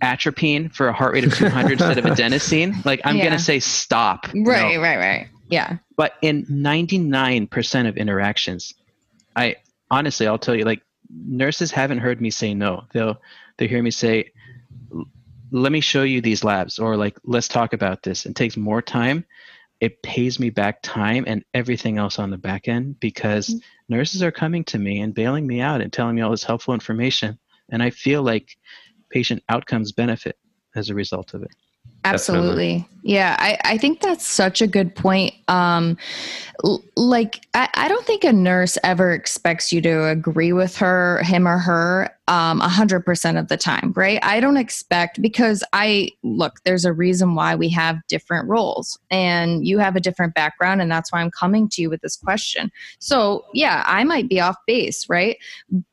atropine for a heart rate of 200 instead of (laughs) adenosine, like I'm Yeah. going to say stop. right. No. Right. Right. Yeah. But in 99% of interactions, I honestly, I'll tell you, like nurses haven't heard me say no. They'll they hear me say, "Let me show you these labs," or like, "Let's talk about this." It takes more time. It pays me back time and everything else on the back end because Mm. nurses are coming to me and bailing me out and telling me all this helpful information, and I feel like patient outcomes benefit as a result of it. Absolutely. Yeah, I, I think that's such a good point. Um, l- like, I, I don't think a nurse ever expects you to agree with her, him or her, um, 100% of the time, right? I don't expect, because I look, there's a reason why we have different roles, and you have a different background, and that's why I'm coming to you with this question. So, yeah, I might be off base, right?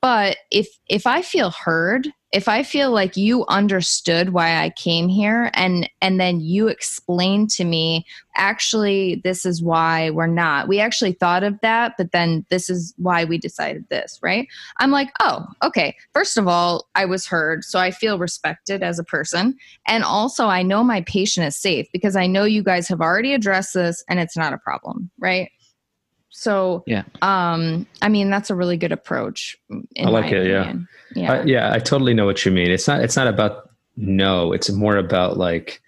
But if if I feel heard, if I feel like you understood why I came here and and then you explained to me actually this is why we're not. We actually thought of that, but then this is why we decided this, right? I'm like, "Oh, okay. First of all, I was heard, so I feel respected as a person, and also I know my patient is safe because I know you guys have already addressed this and it's not a problem, right?" So, Yeah. um, I mean, that's a really good approach. In I like it, yeah. opinion. Yeah. I, yeah, I totally know what you mean. It's not. It's not about no. It's more about like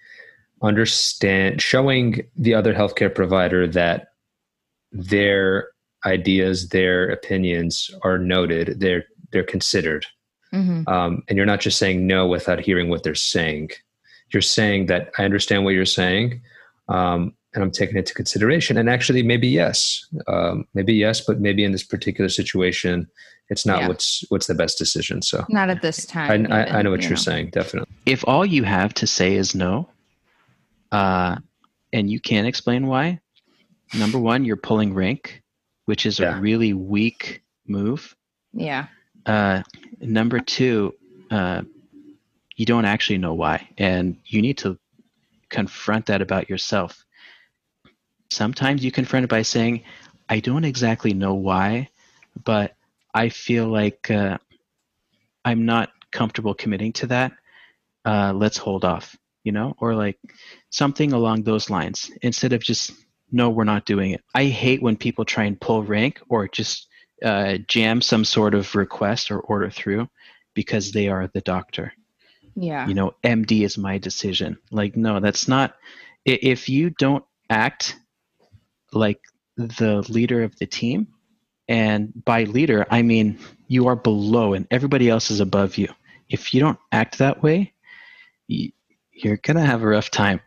understand showing the other healthcare provider that their ideas, their opinions are noted. They're they're considered, Mhm. um, and you're not just saying no without hearing what they're saying. You're saying that I understand what you're saying, um, and I'm taking it into consideration. And actually, maybe yes, um, maybe yes, but maybe in this particular situation, it's not Yeah. what's what's the best decision. So. Not at this time. I, I, even, I know what you you're saying, definitely. if all you have to say is no, uh, and you can't explain why, number one, you're pulling rank, which is Yeah. a really weak move. Yeah. Uh, number two, uh, you don't actually know why, and you need to confront that about yourself. Sometimes you confront it by saying, I don't exactly know why, but I feel like uh, I'm not comfortable committing to that. Uh, let's hold off, you know, or like something along those lines instead of just, no, we're not doing it. I hate when people try and pull rank or just uh, jam some sort of request or order through because they are the doctor. Yeah. You know, MD is my decision. Like, no, that's not. If you don't act like the leader of the team, and by leader, I mean you are below and everybody else is above you. If you don't act that way, you're going to have a rough time.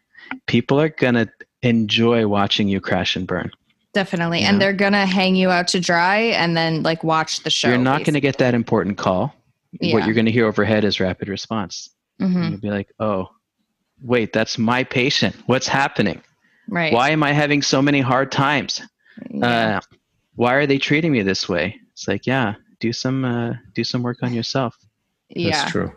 People are going to enjoy watching you crash and burn. Definitely. Yeah. And they're going to hang you out to dry and then like watch the show. you're not going to get that important call. Yeah. What you're going to hear overhead is rapid response. hmm you'll be like, oh, wait, that's my patient. What's happening? Right. Why am I having so many hard times? Yeah. Uh, why are they treating me this way? It's like, yeah, do some uh, do some work on yourself. yeah. That's true.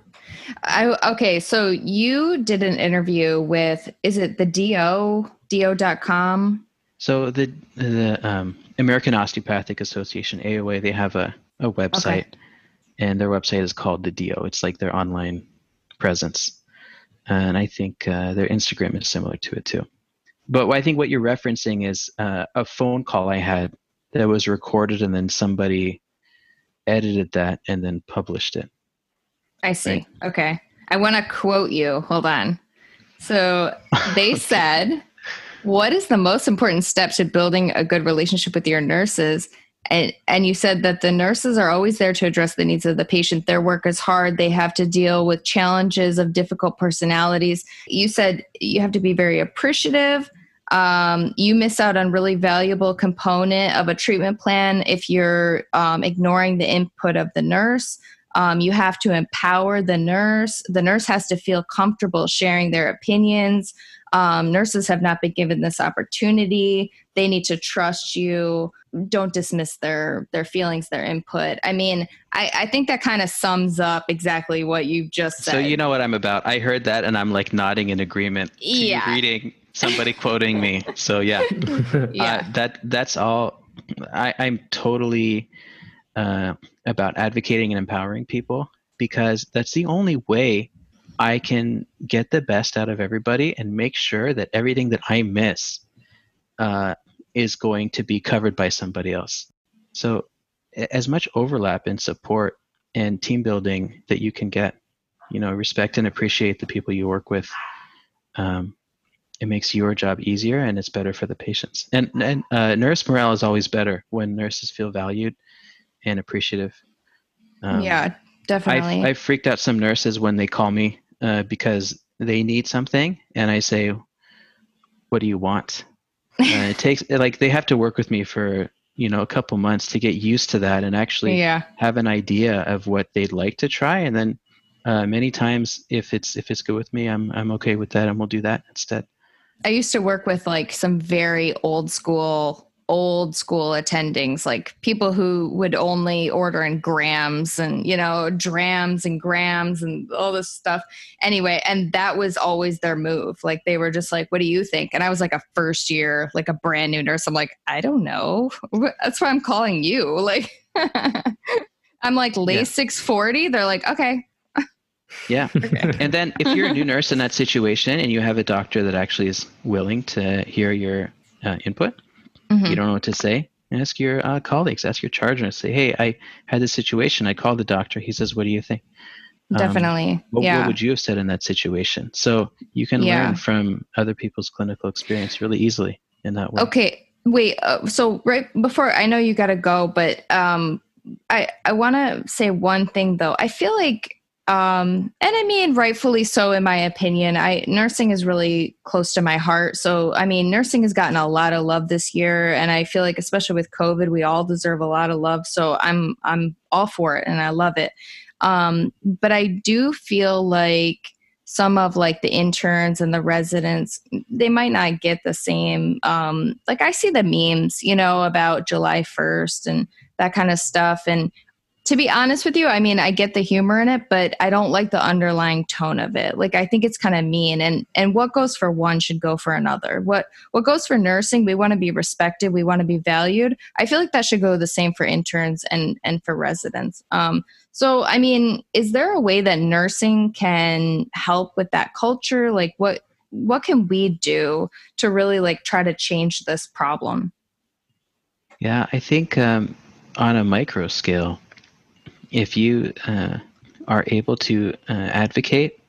I, okay. So you did an interview with, is it the DO, do.com? So the the um, American Osteopathic Association (AOA) they have a a website, and their website is called the DO. It's like their online presence, and I think uh, their Instagram is similar to it too. But I think what you're referencing is uh, a phone call I had that was recorded, and then somebody edited that and then published it. I see. Right. Okay. I want to quote you. Hold on. So they Okay. (laughs) said, What is the most important step to building a good relationship with your nurses? and, and you said that the nurses are always there to address the needs of the patient. Their work is hard. They have to deal with challenges of difficult personalities. You said you have to be very appreciative. Um, you miss out on really valuable component of a treatment plan if you're um, ignoring the input of the nurse. Um, you have to empower the nurse. The nurse has to feel comfortable sharing their opinions. Um, nurses have not been given this opportunity. They need to trust you. Don't dismiss their their feelings, their input. I mean, I, I think that kind of sums up exactly what you've just said. So you know what I'm about. I heard that and I'm like nodding in agreement. Yeah. Reading somebody quoting me. So yeah, (laughs) yeah. Uh, that that's all. I, I'm totally uh, about advocating and empowering people because that's the only way I can get the best out of everybody and make sure that everything that I miss uh, is going to be covered by somebody else. So, as much overlap and support and team building that you can get, you know, respect and appreciate the people you work with. Um, it makes your job easier and it's better for the patients. And, and uh, nurse morale is always better when nurses feel valued and appreciative. Um, yeah, definitely. I freaked out some nurses when they call me uh, because they need something, and I say, "What do you want?" (laughs) Uh, it takes like they have to work with me for you know a couple months to get used to that and actually yeah. have an idea of what they'd like to try, and then uh, many times if it's if it's good with me, I'm I'm okay with that, and we'll do that instead. I used to work with like some very old school old school attendings, like people who would only order in grams and, you know, drams and grams and all this stuff. Anyway, and that was always their move. Like they were just like, what do you think? And I was like a first year, like a brand new nurse. I'm like, I don't know. That's why I'm calling you. Like, (laughs) I'm like late yeah. 640. They're like, okay. Yeah. (laughs) okay. And then if you're a new nurse in that situation and you have a doctor that actually is willing to hear your uh, input, Mm-hmm. You don't know what to say? Ask your uh, colleagues, ask your charge nurse. Say, hey, I had this situation. I called the doctor. He says, what do you think? Um, Definitely. Um, what, yeah. what, would you have said in that situation? So you can yeah. learn from other people's clinical experience really easily in that way. Okay. Wait. Uh, so right before I know you got to go, but um, I I want to say one thing though. I feel like um and i mean rightfully so in my opinion. I nursing is really close to my heart. So i mean nursing has gotten a lot of love this year and i feel like especially with covid we all deserve a lot of love. So i'm i'm all for it and i love it. Um but i do feel like some of like the interns and the residents they might not get the same um like i see the memes you know about july 1st and that kind of stuff. And to be honest with you, I mean, I get the humor in it, but I don't like the underlying tone of it. Like I think it's kind of mean and and what goes for one should go for another. What what goes for nursing, we want to be respected, we want to be valued. I feel like that should go the same for interns and and for residents. Um so I mean, is there a way that nursing can help with that culture? Like what what can we do to really like try to change this problem? Yeah, I think um on a micro scale, if you uh, are able to uh, advocate,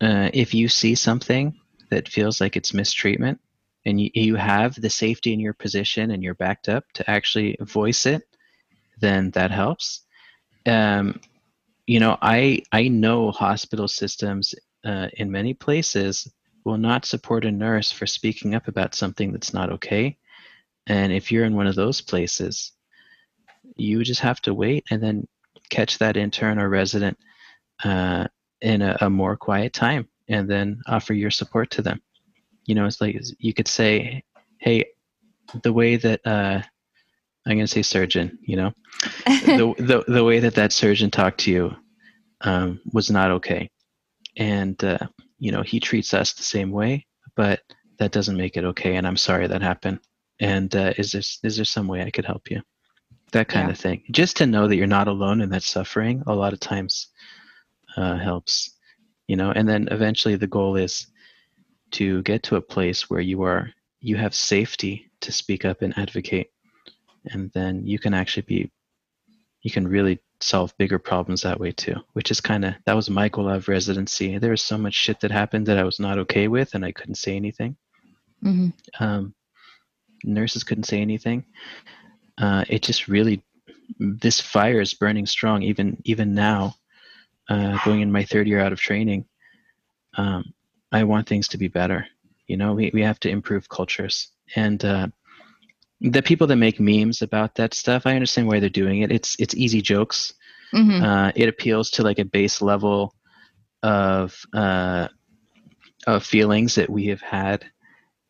uh, if you see something that feels like it's mistreatment, and you, you have the safety in your position and you're backed up to actually voice it, then that helps. Um, you know, I I know hospital systems uh, in many places will not support a nurse for speaking up about something that's not okay. And if you're in one of those places, you just have to wait and then catch that intern or resident uh, in a, a, more quiet time and then offer your support to them. You know, it's like you could say, hey, the way that uh, I'm going to say surgeon, you know, (laughs) the, the, the way that that surgeon talked to you um, was not okay. And, uh, you know, he treats us the same way, but that doesn't make it okay. And I'm sorry that happened. And uh, is there, is there some way I could help you? That kind yeah. of thing. Just to know that you're not alone in that suffering a lot of times uh, helps you know? And then eventually the goal is to get to a place where you are you have safety to speak up and advocate. And then you can actually be you can really solve bigger problems that way too which is kind of that was my goal of residency. There was so much shit that happened that i was not okay with and i couldn't say anything. Mm-hmm. um, nurses couldn't say anything uh, it just really this fire is burning strong even even now uh, going in my third year out of training. Um, i want things to be better. You know we, we have to improve cultures. And uh, the people that make memes about that stuff i understand why they're doing it. It's it's easy jokes. Mm-hmm. uh, it appeals to like a base level of uh, of feelings that we have had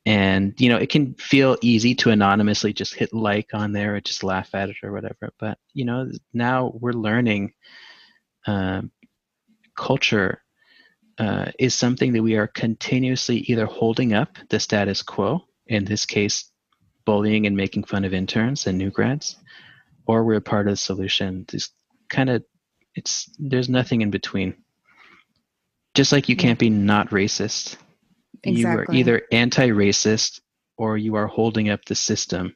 and you know it can feel easy to anonymously just hit like on there or just laugh at it or whatever. But you know now we're learning uh, culture uh, is something that we are continuously either holding up the status quo in this case bullying and making fun of interns and new grads or we're part of the solution. Just kind of it's there's nothing in between. Just like you can't be not racist Exactly. You are either anti-racist or you are holding up the system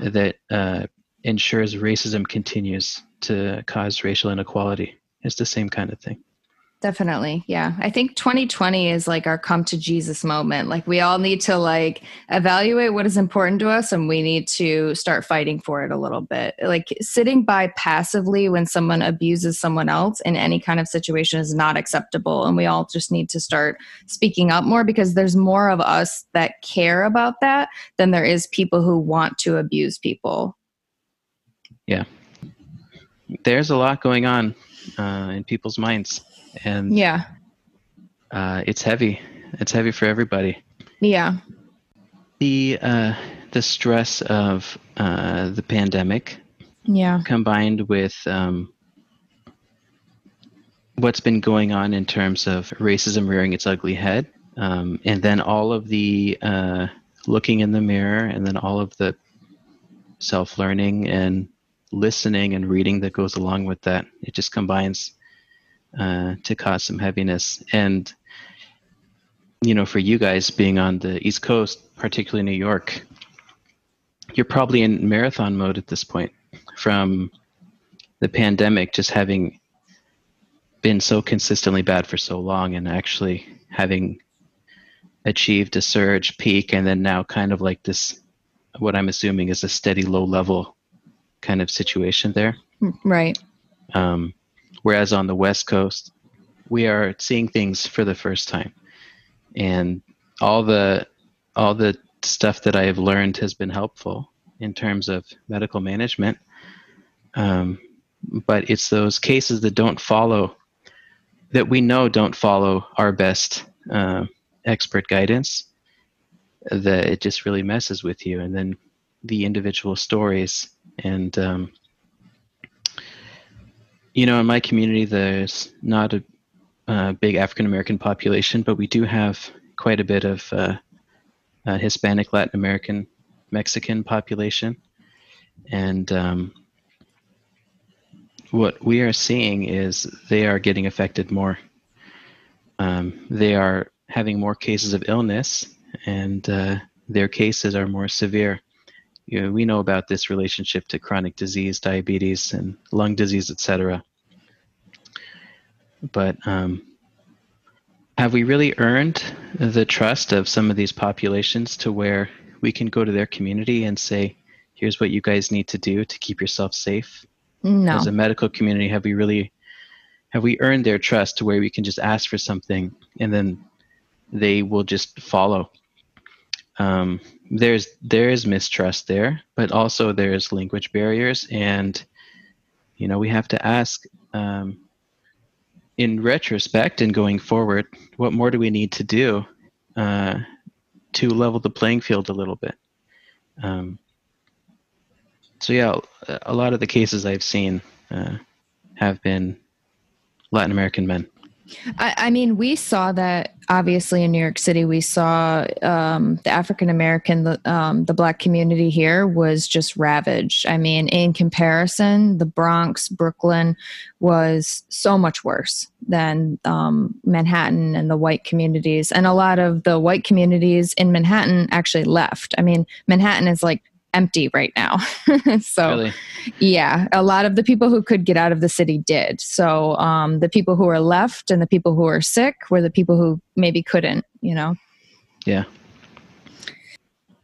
that uh, ensures racism continues to cause racial inequality. It's the same kind of thing. Definitely. Yeah. I think 2020 is like our come to Jesus moment. Like we all need to like evaluate what is important to us and we need to start fighting for it a little bit. Like sitting by passively when someone abuses someone else in any kind of situation is not acceptable and we all just need to start speaking up more because there's more of us that care about that than there is people who want to abuse people. Yeah. There's a lot going on uh, in people's minds and yeah, uh, it's heavy. It's heavy for everybody. Yeah. The uh, the stress of uh, the pandemic, yeah, combined with um, what's been going on in terms of racism rearing its ugly head, um, and then all of the uh, looking in the mirror, and then all of the self learning and listening and reading that goes along with that. It just combines uh, to cause some heaviness. And, you know, for you guys being on the East Coast, particularly New York, you're probably in marathon mode at this point from the pandemic just having been so consistently bad for so long and actually having achieved a surge peak and then now kind of like this what i'm assuming is a steady low level kind of situation there right um, Whereas on the West Coast, we are seeing things for the first time, and all the all the stuff that I have learned has been helpful in terms of medical management. Um, but it's those cases that don't follow that we know don't follow our best uh, expert guidance that it just really messes with you and then the individual stories and um, you know, in my community, there's not a, a big African American population, but we do have quite a bit of uh, uh, Hispanic, Latin American, Mexican population, and um, what we are seeing is they are getting affected more. Um, they are having more cases of illness, and uh, their cases are more severe you know, we know about this relationship to chronic disease, diabetes, and lung disease, etc. But um, have we really earned the trust of some of these populations to where we can go to their community and say, here's what you guys need to do to keep yourself safe? No. As a medical community, have we really have we earned their trust to where we can just ask for something and then they will just follow? Um, there's there is mistrust there, but also there's language barriers, and you know we have to ask. Um, in retrospect and going forward, what more do we need to do uh, to level the playing field a little bit? Um, so yeah, a lot of the cases I've seen uh, have been Latin American men. I, I, mean, we saw that obviously in New York City. We saw um, the African American, the, um, the Black community here was just ravaged. I mean, in comparison, the Bronx, Brooklyn was so much worse than um, Manhattan and the white communities. And a lot of the white communities in Manhattan actually left. I mean, Manhattan is like empty right now. (laughs) so, really? yeah, a lot of the people who could get out of the city did. So, um, the people who are left and the people who are sick were the people who maybe couldn't, you know? Yeah.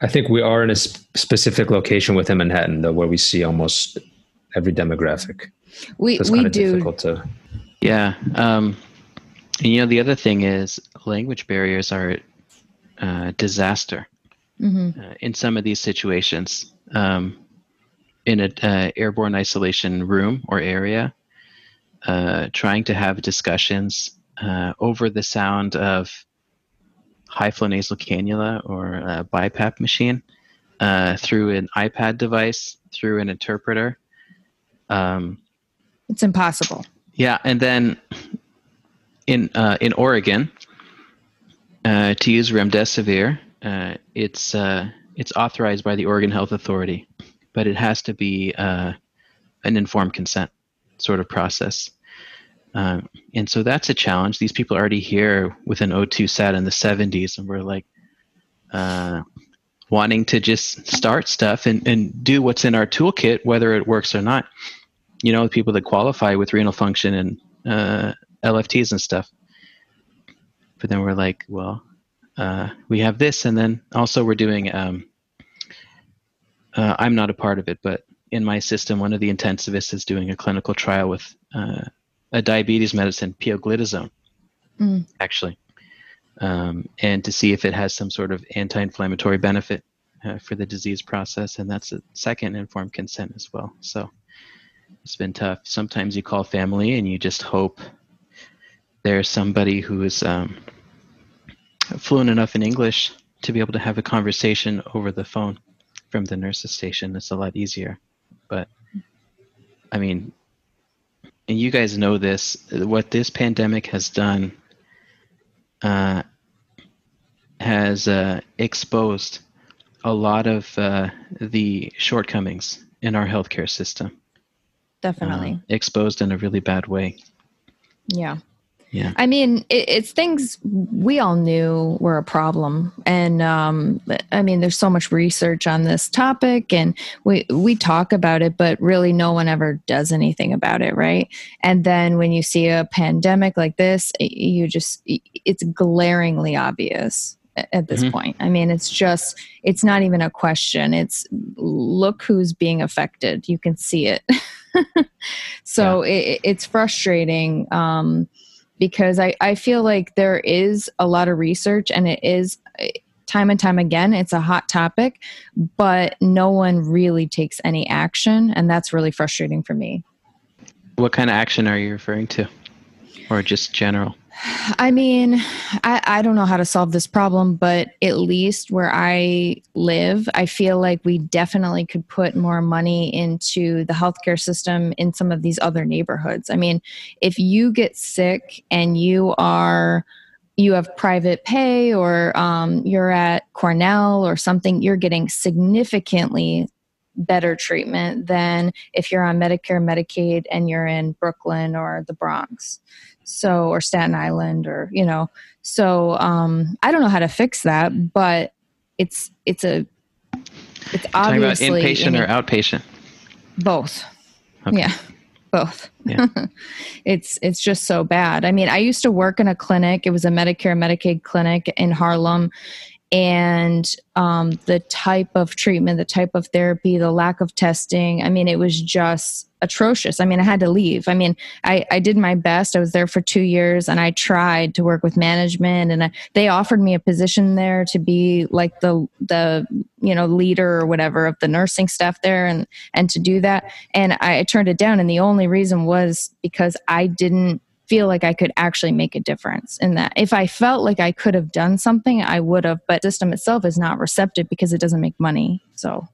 I think we are in a sp- specific location within Manhattan, though, where we see almost every demographic. We So it's we do. difficult to. Yeah. Um, and you know, the other thing is language barriers are a disaster Mhm. uh, in some of these situations. Um, in an uh, airborne isolation room or area, uh, trying to have discussions uh, over the sound of high flow nasal cannula or a BiPAP machine uh, through an iPad device, through an interpreter. Um, It's impossible. yeah, and then in uh, in Oregon, uh, to use remdesivir, uh, it's uh, it's authorized by the Oregon Health Authority, but it has to be uh, an informed consent sort of process. Um, and so that's a challenge. These people are already here with an O2 sat in the 70s, and we're like uh, wanting to just start stuff and, and do what's in our toolkit, whether it works or not you know, people that qualify with renal function and uh, LFTs and stuff. But then we're like, well, uh, we have this, and then also we're doing. Um, uh, I'm not a part of it, but in my system, one of the intensivists is doing a clinical trial with uh, a diabetes medicine, pioglitazone, Mm. actually, um, and to see if it has some sort of anti-inflammatory benefit uh, for the disease process, and that's a second informed consent as well. So it's been tough. Sometimes you call family and you just hope there's somebody who is um, fluent enough in English to be able to have a conversation over the phone from the nurse's station. It's a lot easier. But I mean, and you guys know this, what this pandemic has done uh, has uh, exposed a lot of uh, the shortcomings in our healthcare system Definitely. uh, exposed in a really bad way. Yeah. Yeah. I mean, it, it's things we all knew were a problem, and um, I mean, there's so much research on this topic, and we we talk about it, but really, no one ever does anything about it, right? And then when you see a pandemic like this, you just it's glaringly obvious at this Mhm. point. I mean, it's just it's not even a question. It's look who's being affected. You can see it. (laughs) so it, it's frustrating. Um, because I, I feel like there is a lot of research and it is eh, time and time again it's a hot topic but no one really takes any action and that's really frustrating for me What kind of action are you referring to? Or just general? I mean I, I don't know how to solve this problem but at least where i live i feel like we definitely could put more money into the healthcare system in some of these other neighborhoods. I mean if you get sick and you are you have private pay or um, you're at cornell or something you're getting significantly better treatment than if you're on medicare medicaid and you're in brooklyn or the bronx so or staten island or you know so um i don't know how to fix that but it's it's a it's Talking about inpatient an- or outpatient? both Okay. yeah both Yeah. (laughs) it's it's just so bad i mean i used to work in a clinic it was a medicare medicaid clinic in harlem and um, the type of treatment the type of therapy the lack of testing i mean it was just atrocious. I mean i had to leave. I mean i, I did my best. I was there for two years and i tried to work with management and I, they offered me a position there to be like the the you know leader or whatever of the nursing staff there and and to do that. And I, I turned it down and the only reason was because i didn't feel like i could actually make a difference in that. If i felt like i could have done something i would have but the system itself is not receptive because it doesn't make money so.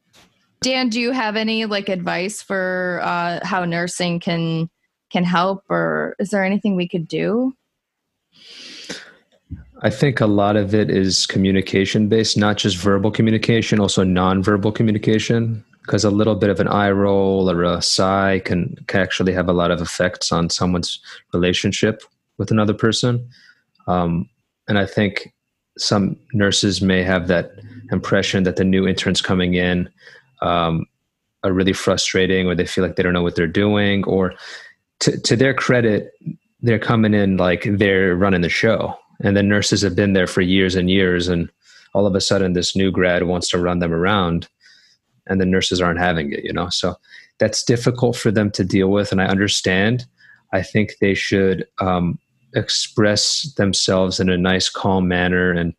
Dan do you have any like advice for uh, how nursing can can help or is there anything we could do? I think a lot of it is communication based, not just verbal communication, also nonverbal communication. Because a little bit of an eye roll or a sigh can, can actually have a lot of effects on someone's relationship with another person. Um, and I think some nurses may have that impression that the new interns coming in um, are really frustrating or they feel like they don't know what they're doing. Or to, to their credit, they're coming in like they're running the show and the nurses have been there for years and years and all of a sudden this new grad wants to run them around and the nurses aren't having it you know? So that's difficult for them to deal with and i understand. I think they should um, express themselves in a nice calm manner and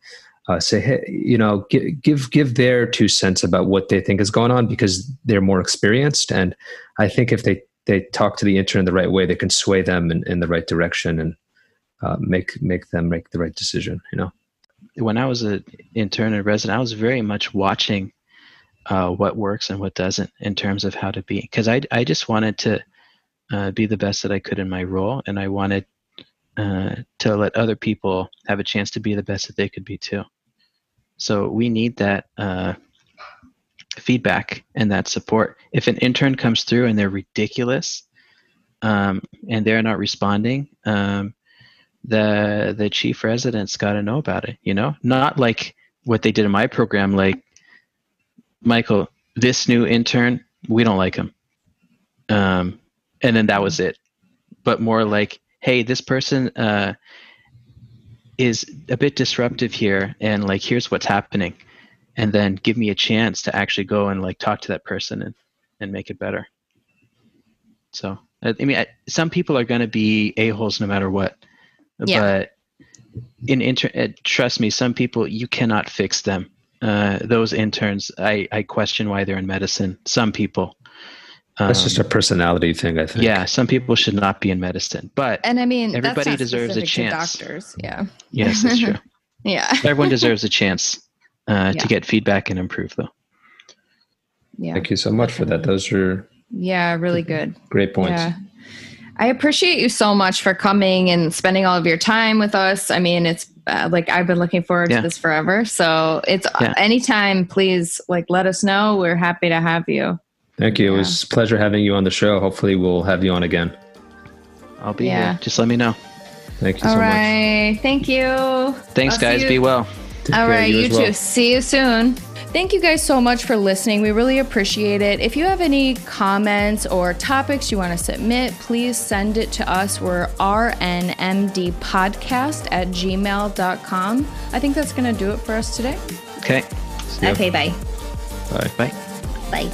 uh, say hey you know give, give give their two cents about what they think is going on because they're more experienced and i think if they they talk to the intern the right way they can sway them in, in the right direction and uh, make make them make the right decision you know? When i was an intern and resident i was very much watching uh, what works and what doesn't in terms of how to be because I, I just wanted to uh, be the best that i could in my role and i wanted uh, to let other people have a chance to be the best that they could be too. So we need that uh, feedback and that support. If an intern comes through and they're ridiculous um, and they're not responding um, the the chief resident's got to know about it you know? Not like what they did in my program like Michael, this new intern, we don't like him. Um, and then that was it. But more like, hey, this person uh, is a bit disruptive here, and like, here's what's happening. And then give me a chance to actually go and like talk to that person and, and make it better. So, I mean, I, some people are going to be a-holes no matter what. Yeah. But in inter, uh, trust me, some people, you cannot fix them uh, those interns, I, I question why they're in medicine. Some people. Um, that's just a um, personality thing, I think. Yeah, some people should not be in medicine, but and I mean, everybody deserves a chance. doctors, yeah. Yes, that's true. (laughs) yeah, (laughs) everyone deserves a chance uh, yeah. to get feedback and improve, though. Yeah. Thank you so much for that. Those are yeah, really good. Great points. Yeah. I appreciate you so much for coming and spending all of your time with us. I mean, it's uh, like I've been looking forward yeah. to this forever. So it's yeah. anytime, please like let us know. We're happy to have you. Thank you. Yeah. It was a pleasure having you on the show. Hopefully, we'll have you on again. I'll be here. Just let me know. Thank you all so right. much. Thank you. Thanks, I'll guys. Be well. Take all right. You, you well. too. See you soon. Thank you guys so much for listening. We really appreciate it. If you have any comments or topics you want to submit, please send it to us. We're rnmdpodcast at gmail.com. I think that's going to do it for us today. Okay. Okay, bye. Bye. Bye. Bye.